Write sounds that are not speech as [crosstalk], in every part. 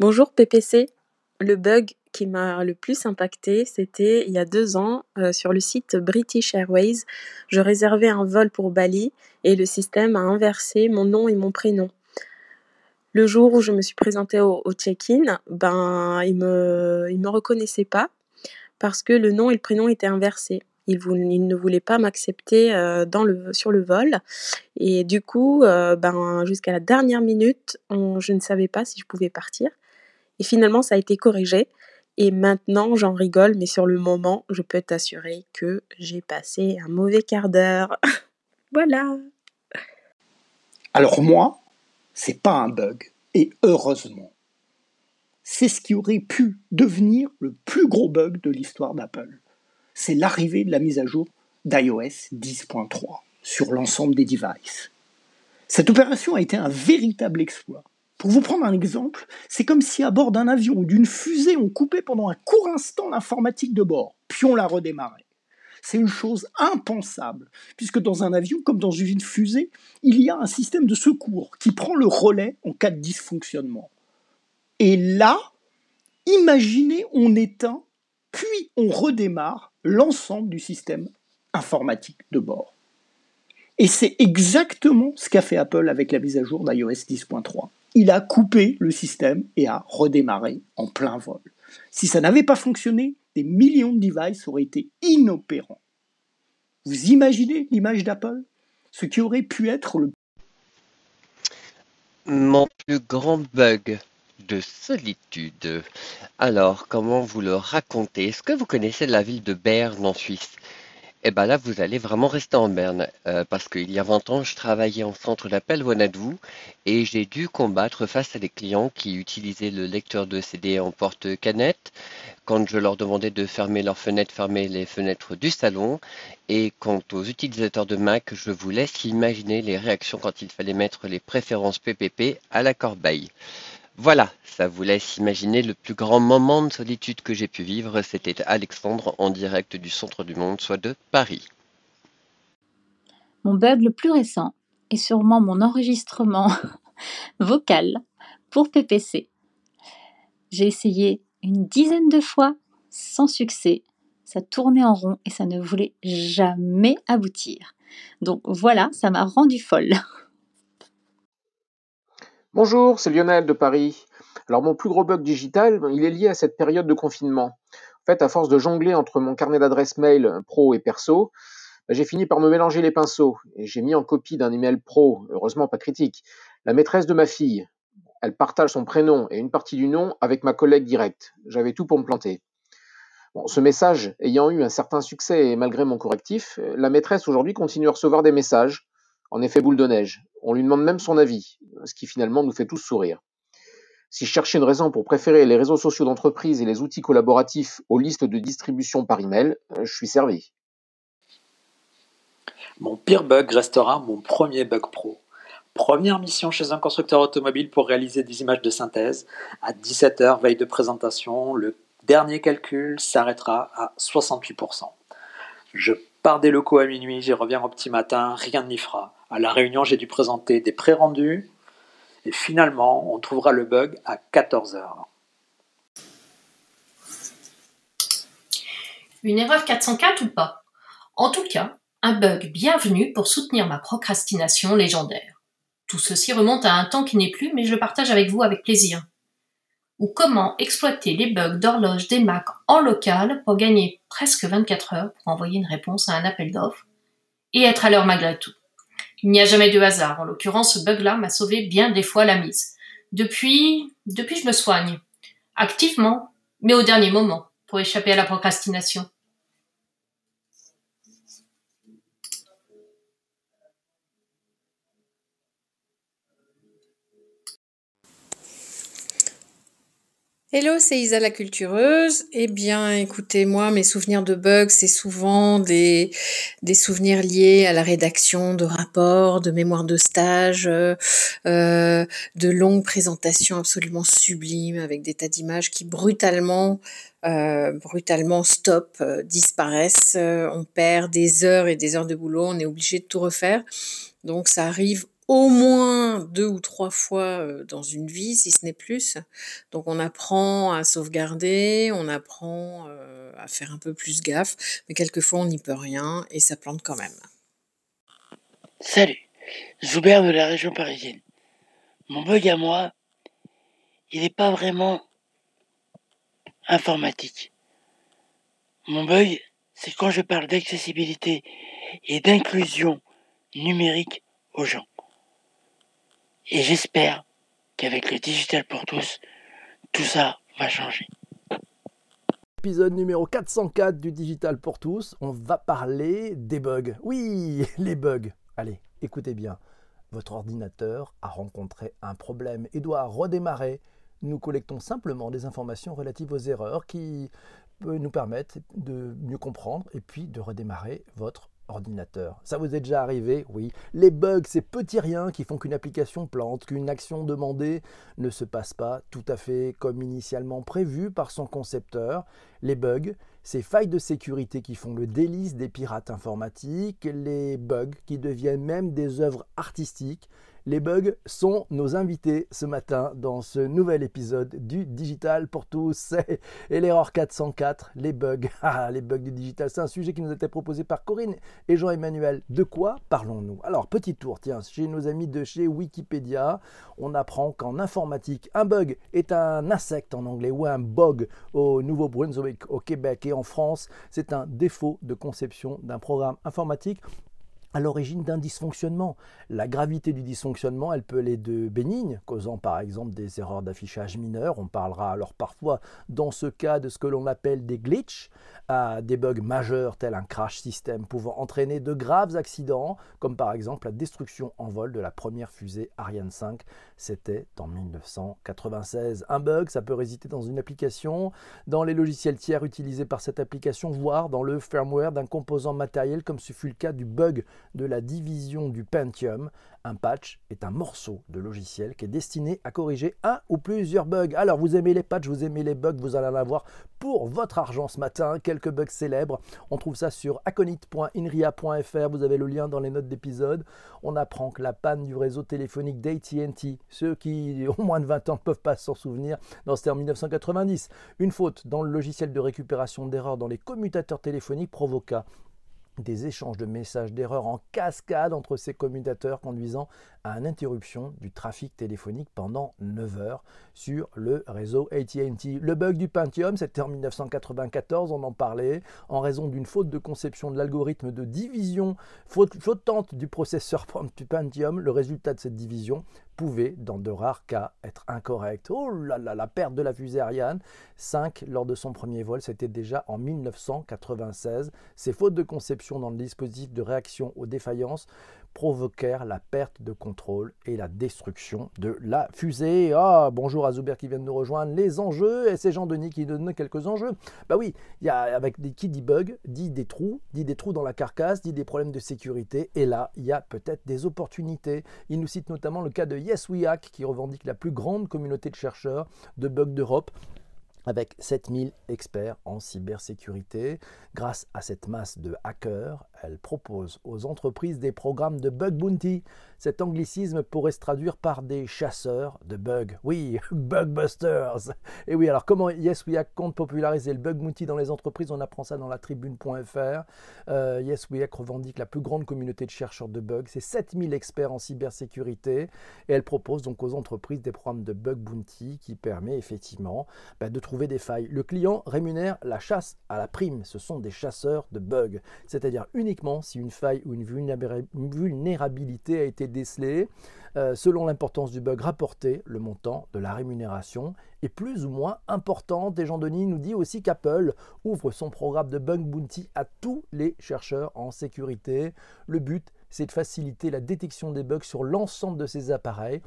Bonjour PPC. Le bug qui m'a le plus impacté, c'était il y a deux ans euh, sur le site British Airways. Je réservais un vol pour Bali et le système a inversé mon nom et mon prénom. Le jour où je me suis présentée au, check-in, ben il me il me reconnaissait pas parce que le nom et le prénom étaient inversés. Il, il ne voulait pas m'accepter euh, dans le sur le vol et du coup euh, ben jusqu'à la dernière minute, je ne savais pas si je pouvais partir. Et finalement, ça a été corrigé. Et maintenant, j'en rigole, mais sur le moment, je peux t'assurer que j'ai passé un mauvais quart d'heure. [laughs] voilà. Alors moi, c'est pas un bug, et heureusement. C'est ce qui aurait pu devenir le plus gros bug de l'histoire d'Apple. C'est l'arrivée de la mise à jour d'iOS 10.3 sur l'ensemble des devices. Cette opération a été un véritable exploit. Pour vous prendre un exemple, c'est comme si à bord d'un avion ou d'une fusée, on coupait pendant un court instant l'informatique de bord, puis on la redémarrait. C'est une chose impensable, puisque dans un avion, comme dans une fusée, il y a un système de secours qui prend le relais en cas de dysfonctionnement. Et là, imaginez, on éteint, puis on redémarre l'ensemble du système informatique de bord. Et c'est exactement ce qu'a fait Apple avec la mise à jour d'iOS 10.3. Il a coupé le système et a redémarré en plein vol. Si ça n'avait pas fonctionné, des millions de devices auraient été inopérants. Vous imaginez l'image d'Apple? Ce qui aurait pu être le Mon plus grand bug de solitude. Alors, comment vous le raconter? Est-ce que vous connaissez la ville de Berne en Suisse? Eh ben là, vous allez vraiment rester en berne, euh, parce qu'il y a 20 ans, je travaillais en centre d'appel Wanadoo et j'ai dû combattre face à des clients qui utilisaient le lecteur de CD en porte-canette quand je leur demandais de fermer leurs fenêtres, fermer les fenêtres du salon. Et quant aux utilisateurs de Mac, je vous laisse imaginer les réactions quand il fallait mettre les préférences PPP à la corbeille. Voilà, ça vous laisse imaginer le plus grand moment de solitude que j'ai pu vivre. C'était Alexandre en direct du centre du monde, soit de Paris. Mon bug le plus récent est sûrement mon enregistrement [laughs] vocal pour PPC. J'ai essayé une dizaine de fois sans succès. Ça tournait en rond et ça ne voulait jamais aboutir. Donc voilà, ça m'a rendu folle. [laughs] Bonjour, c'est Lionel de Paris. Alors mon plus gros bug digital, ben, il est lié à cette période de confinement. En fait, à force de jongler entre mon carnet d'adresses mail pro et perso, ben, j'ai fini par me mélanger les pinceaux et j'ai mis en copie d'un email pro, heureusement pas critique, la maîtresse de ma fille. Elle partage son prénom et une partie du nom avec ma collègue directe. J'avais tout pour me planter. Bon, ce message ayant eu un certain succès et malgré mon correctif, la maîtresse aujourd'hui continue à recevoir des messages, en effet boule de neige. On lui demande même son avis, ce qui finalement nous fait tous sourire. Si je cherchais une raison pour préférer les réseaux sociaux d'entreprise et les outils collaboratifs aux listes de distribution par email, euh, je suis servi. Mon pire bug restera mon premier bug pro. Première mission chez un constructeur automobile pour réaliser des images de synthèse. À 17h, veille de présentation, le dernier calcul s'arrêtera à 68%. Je pars des locaux à minuit, j'y reviens au petit matin, rien n'y fera. À la réunion, j'ai dû présenter des pré-rendus. Et finalement, on trouvera le bug à 14h. Une erreur 404 ou pas? En tout cas, un bug bienvenu pour soutenir ma procrastination légendaire. Tout ceci remonte à un temps qui n'est plus, mais je le partage avec vous avec plaisir. Ou comment exploiter les bugs d'horloge des Mac en local pour gagner presque 24 heures pour envoyer une réponse à un appel d'offres et être à l'heure malgré tout. Il n'y a jamais de hasard. En l'occurrence, ce bug-là m'a sauvé bien des fois la mise. Depuis, depuis je me soigne. Activement, mais au dernier moment, pour échapper à la procrastination. Hello, c'est Isa la cultureuse. Eh bien, écoutez, moi, mes souvenirs de bugs, c'est souvent des, des souvenirs liés à la rédaction de rapports, de mémoires de stage, euh, de longues présentations absolument sublimes avec des tas d'images qui brutalement, euh, brutalement stop, euh, disparaissent. Euh, on perd des heures et des heures de boulot, on est obligé de tout refaire. Donc, ça arrive au moins deux ou trois fois euh, dans une vie, si ce n'est plus. Donc on apprend à sauvegarder, on apprend euh, à faire un peu plus gaffe, mais quelquefois on n'y peut rien et ça plante quand même. Salut, Zoubert de la région parisienne. Mon bug à moi, il n'est pas vraiment informatique. Mon bug, c'est quand je parle d'accessibilité et d'inclusion numérique aux gens. Et j'espère qu'avec le digital pour tous, tout ça va changer. Épisode numéro 404 du Digital pour tous, on va parler des bugs. Oui, [laughs] les bugs. Allez, écoutez bien. Votre ordinateur a rencontré un problème et doit redémarrer. Nous collectons simplement des informations relatives aux erreurs qui nous permettre de mieux comprendre et puis de redémarrer votre ordinateur. Ça vous est déjà arrivé? Oui. Les bugs, ces petits riens qui font qu'une application plante, qu'une action demandée ne se passe pas tout à fait comme initialement prévu par son concepteur. Les bugs, ces failles de sécurité qui font le délice des pirates informatiques, les bugs qui deviennent même des œuvres artistiques, les bugs sont nos invités ce matin dans ce nouvel épisode du Digital pour tous. [laughs] Et l'erreur 404, les bugs. [laughs] Ah, les bugs du digital, c'est un sujet qui nous a été proposé par Corinne et Jean-Emmanuel. De quoi parlons-nous? Alors, petit tour, tiens, chez nos amis de chez Wikipédia, on apprend qu'en informatique, un bug est un insecte en anglais ou un bug au Nouveau-Brunswick, au Québec et en France. C'est un défaut de conception d'un programme informatique à l'origine d'un dysfonctionnement. La gravité du dysfonctionnement, elle peut aller de bénigne, causant par exemple des erreurs d'affichage mineures, on parlera alors parfois dans ce cas de ce que l'on appelle des glitches, à des bugs majeurs tels un crash système pouvant entraîner de graves accidents, comme par exemple la destruction en vol de la première fusée Ariane 5, c'était en 1996. Un bug, ça peut résider dans une application, dans les logiciels tiers utilisés par cette application, voire dans le firmware d'un composant matériel comme ce fut le cas du bug de la division du Pentium. Un patch est un morceau de logiciel qui est destiné à corriger un ou plusieurs bugs. Alors vous aimez les patchs, vous aimez les bugs, vous allez en avoir pour votre argent ce matin. Quelques bugs célèbres. On trouve ça sur aconit.inria.fr. Vous avez le lien dans les notes d'épisode. On apprend que la panne du réseau téléphonique d'AT&T, ceux qui [laughs] ont moins de 20 ans ne peuvent pas s'en souvenir, c'était en 1990. Une faute dans le logiciel de récupération d'erreurs dans les commutateurs téléphoniques provoqua des échanges de messages d'erreur en cascade entre ces commutateurs conduisant à une interruption du trafic téléphonique pendant 9 heures sur le réseau AT&T. Le bug du Pentium, c'était en 1994, on en parlait, en raison d'une faute de conception de l'algorithme de division faute, du processeur [laughs] Pentium. Le résultat de cette division pouvait, dans de rares cas, être incorrect. Oh là là, la perte de la fusée Ariane 5 lors de son premier vol, c'était déjà en 1996. Ces fautes de conception dans le dispositif de réaction aux défaillances provoquèrent la perte de contrôle et la destruction de la fusée. Ah, bonjour à Zuber qui vient de nous rejoindre. Les enjeux, et c'est Jean-Denis qui donne quelques enjeux. Bah oui, il y a avec des, qui dit bug, dit des trous, dit des trous dans la carcasse, dit des problèmes de sécurité, et là, il y a peut-être des opportunités. Il nous cite notamment le cas de YesWeHack qui revendique la plus grande communauté de chercheurs de bugs d'Europe avec 7000 experts en cybersécurité. Grâce à cette masse de hackers, elle propose aux entreprises des programmes de bug bounty. Cet anglicisme pourrait se traduire par des chasseurs de bugs. Oui, [laughs] bugbusters. Et oui, alors comment Yes We Hack compte populariser le bug bounty dans les entreprises? On apprend ça dans la tribune.fr. Euh, yes We revendique la plus grande communauté de chercheurs de bugs. C'est 7000 experts en cybersécurité. Et elle propose donc aux entreprises des programmes de bug bounty qui permet effectivement bah, de trouver des failles. Le client rémunère la chasse à la prime. Ce sont des chasseurs de bugs. C'est-à-dire une uniquement si une faille ou une vulnérabilité a été décelée. Euh, selon l'importance du bug rapporté, le montant de la rémunération est plus ou moins important. Et Jean-Denis nous dit aussi qu'Apple ouvre son programme de bug bounty à tous les chercheurs en sécurité. Le but, c'est de faciliter la détection des bugs sur l'ensemble de ses appareils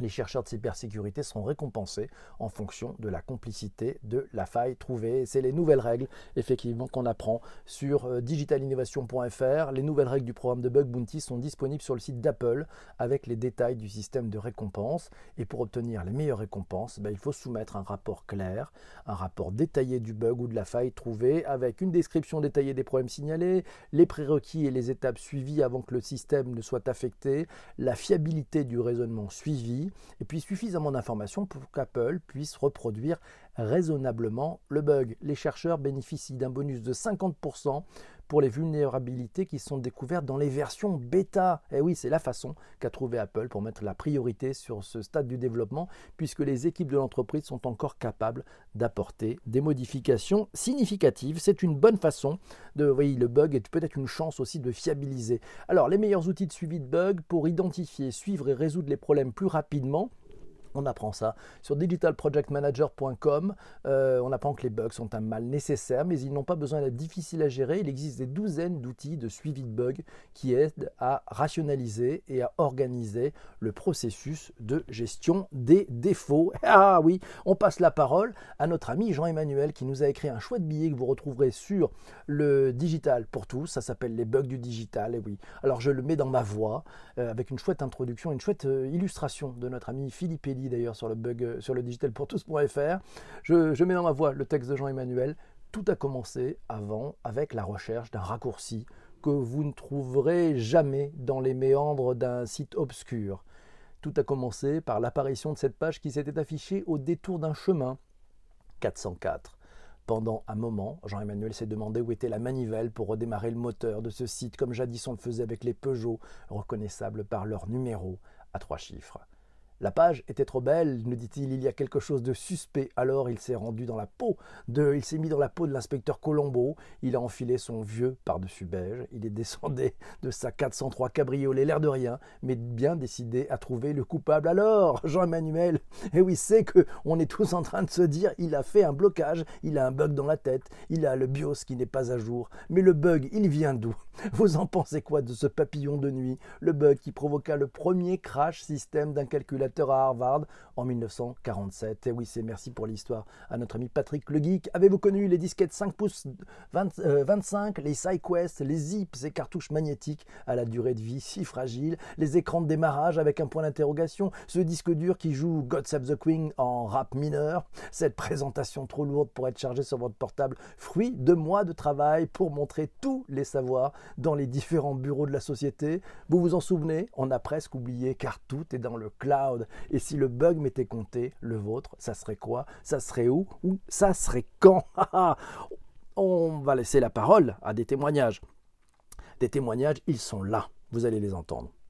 les chercheurs de cybersécurité seront récompensés en fonction de la complicité de la faille trouvée. C'est les nouvelles règles, effectivement, qu'on apprend sur euh, digitalinnovation.fr. Les nouvelles règles du programme de Bug Bounty sont disponibles sur le site d'Apple avec les détails du système de récompense. Et pour obtenir les meilleures récompenses, ben, il faut soumettre un rapport clair, un rapport détaillé du bug ou de la faille trouvée avec une description détaillée des problèmes signalés, les prérequis et les étapes suivies avant que le système ne soit affecté, la fiabilité du raisonnement suivi et puis suffisamment d'informations pour qu'Apple puisse reproduire raisonnablement le bug. Les chercheurs bénéficient d'un bonus de 50% pour les vulnérabilités qui sont découvertes dans les versions bêta. Et eh oui, c'est la façon qu'a trouvé Apple pour mettre la priorité sur ce stade du développement, puisque les équipes de l'entreprise sont encore capables d'apporter des modifications significatives. C'est une bonne façon de, oui, le bug est peut-être une chance aussi de fiabiliser. Alors, les meilleurs outils de suivi de bugs pour identifier, suivre et résoudre les problèmes plus rapidement on apprend ça. Sur digitalprojectmanager.com, euh, on apprend que les bugs sont un mal nécessaire, mais ils n'ont pas besoin d'être difficiles à gérer. Il existe des douzaines d'outils de suivi de bugs qui aident à rationaliser et à organiser le processus de gestion des défauts. [laughs] Ah oui, on passe la parole à notre ami Jean-Emmanuel qui nous a écrit un chouette billet que vous retrouverez sur le digital pour tous. Ça s'appelle les bugs du digital. Et oui, alors je le mets dans ma voix euh, avec une chouette introduction, une chouette euh, illustration de notre ami Philippe Elie d'ailleurs sur le bug euh, sur le digitalpourtous.fr. Je, je mets dans ma voix le texte de Jean-Emmanuel. Tout a commencé avant avec la recherche d'un raccourci que vous ne trouverez jamais dans les méandres d'un site obscur. Tout a commencé par l'apparition de cette page qui s'était affichée au détour d'un chemin 404. Pendant un moment, Jean-Emmanuel s'est demandé où était la manivelle pour redémarrer le moteur de ce site, comme jadis on le faisait avec les Peugeot, reconnaissables par leur numéro à trois chiffres. La page était trop belle, nous dit-il, il y a quelque chose de suspect. Alors il s'est rendu dans la peau de, il s'est mis dans la peau de l'inspecteur Colombo, il a enfilé son vieux par-dessus beige, il est descendu de sa 403 cabriolet, l'air de rien, mais bien décidé à trouver le coupable. Alors, Jean-Emmanuel, eh oui, c'est que on est tous en train de se dire, il a fait un blocage, il a un bug dans la tête, il a le BIOS qui n'est pas à jour. Mais le bug, il vient d'où? Vous en pensez quoi de ce papillon de nuit? Le bug qui provoqua le premier crash système d'un calculateur à Harvard en 1947. Et oui, c'est merci pour l'histoire à notre ami Patrick le Geek. Avez-vous connu les disquettes 5 pouces 25, euh, les SideQuest, les zips et cartouches magnétiques à la durée de vie si fragile, les écrans de démarrage avec un point d'interrogation, ce disque dur qui joue God Save the Queen en rap mineur, cette présentation trop lourde pour être chargée sur votre portable, fruit de mois de travail pour montrer tous les savoirs dans les différents bureaux de la société. Vous vous en souvenez? On a presque oublié car tout est dans le Et si le bug m'était compté, le vôtre, ça serait quoi? Ça serait où? Ou ça serait quand? [laughs] On va laisser la parole à des témoignages. Des témoignages, ils sont là. Vous allez les entendre.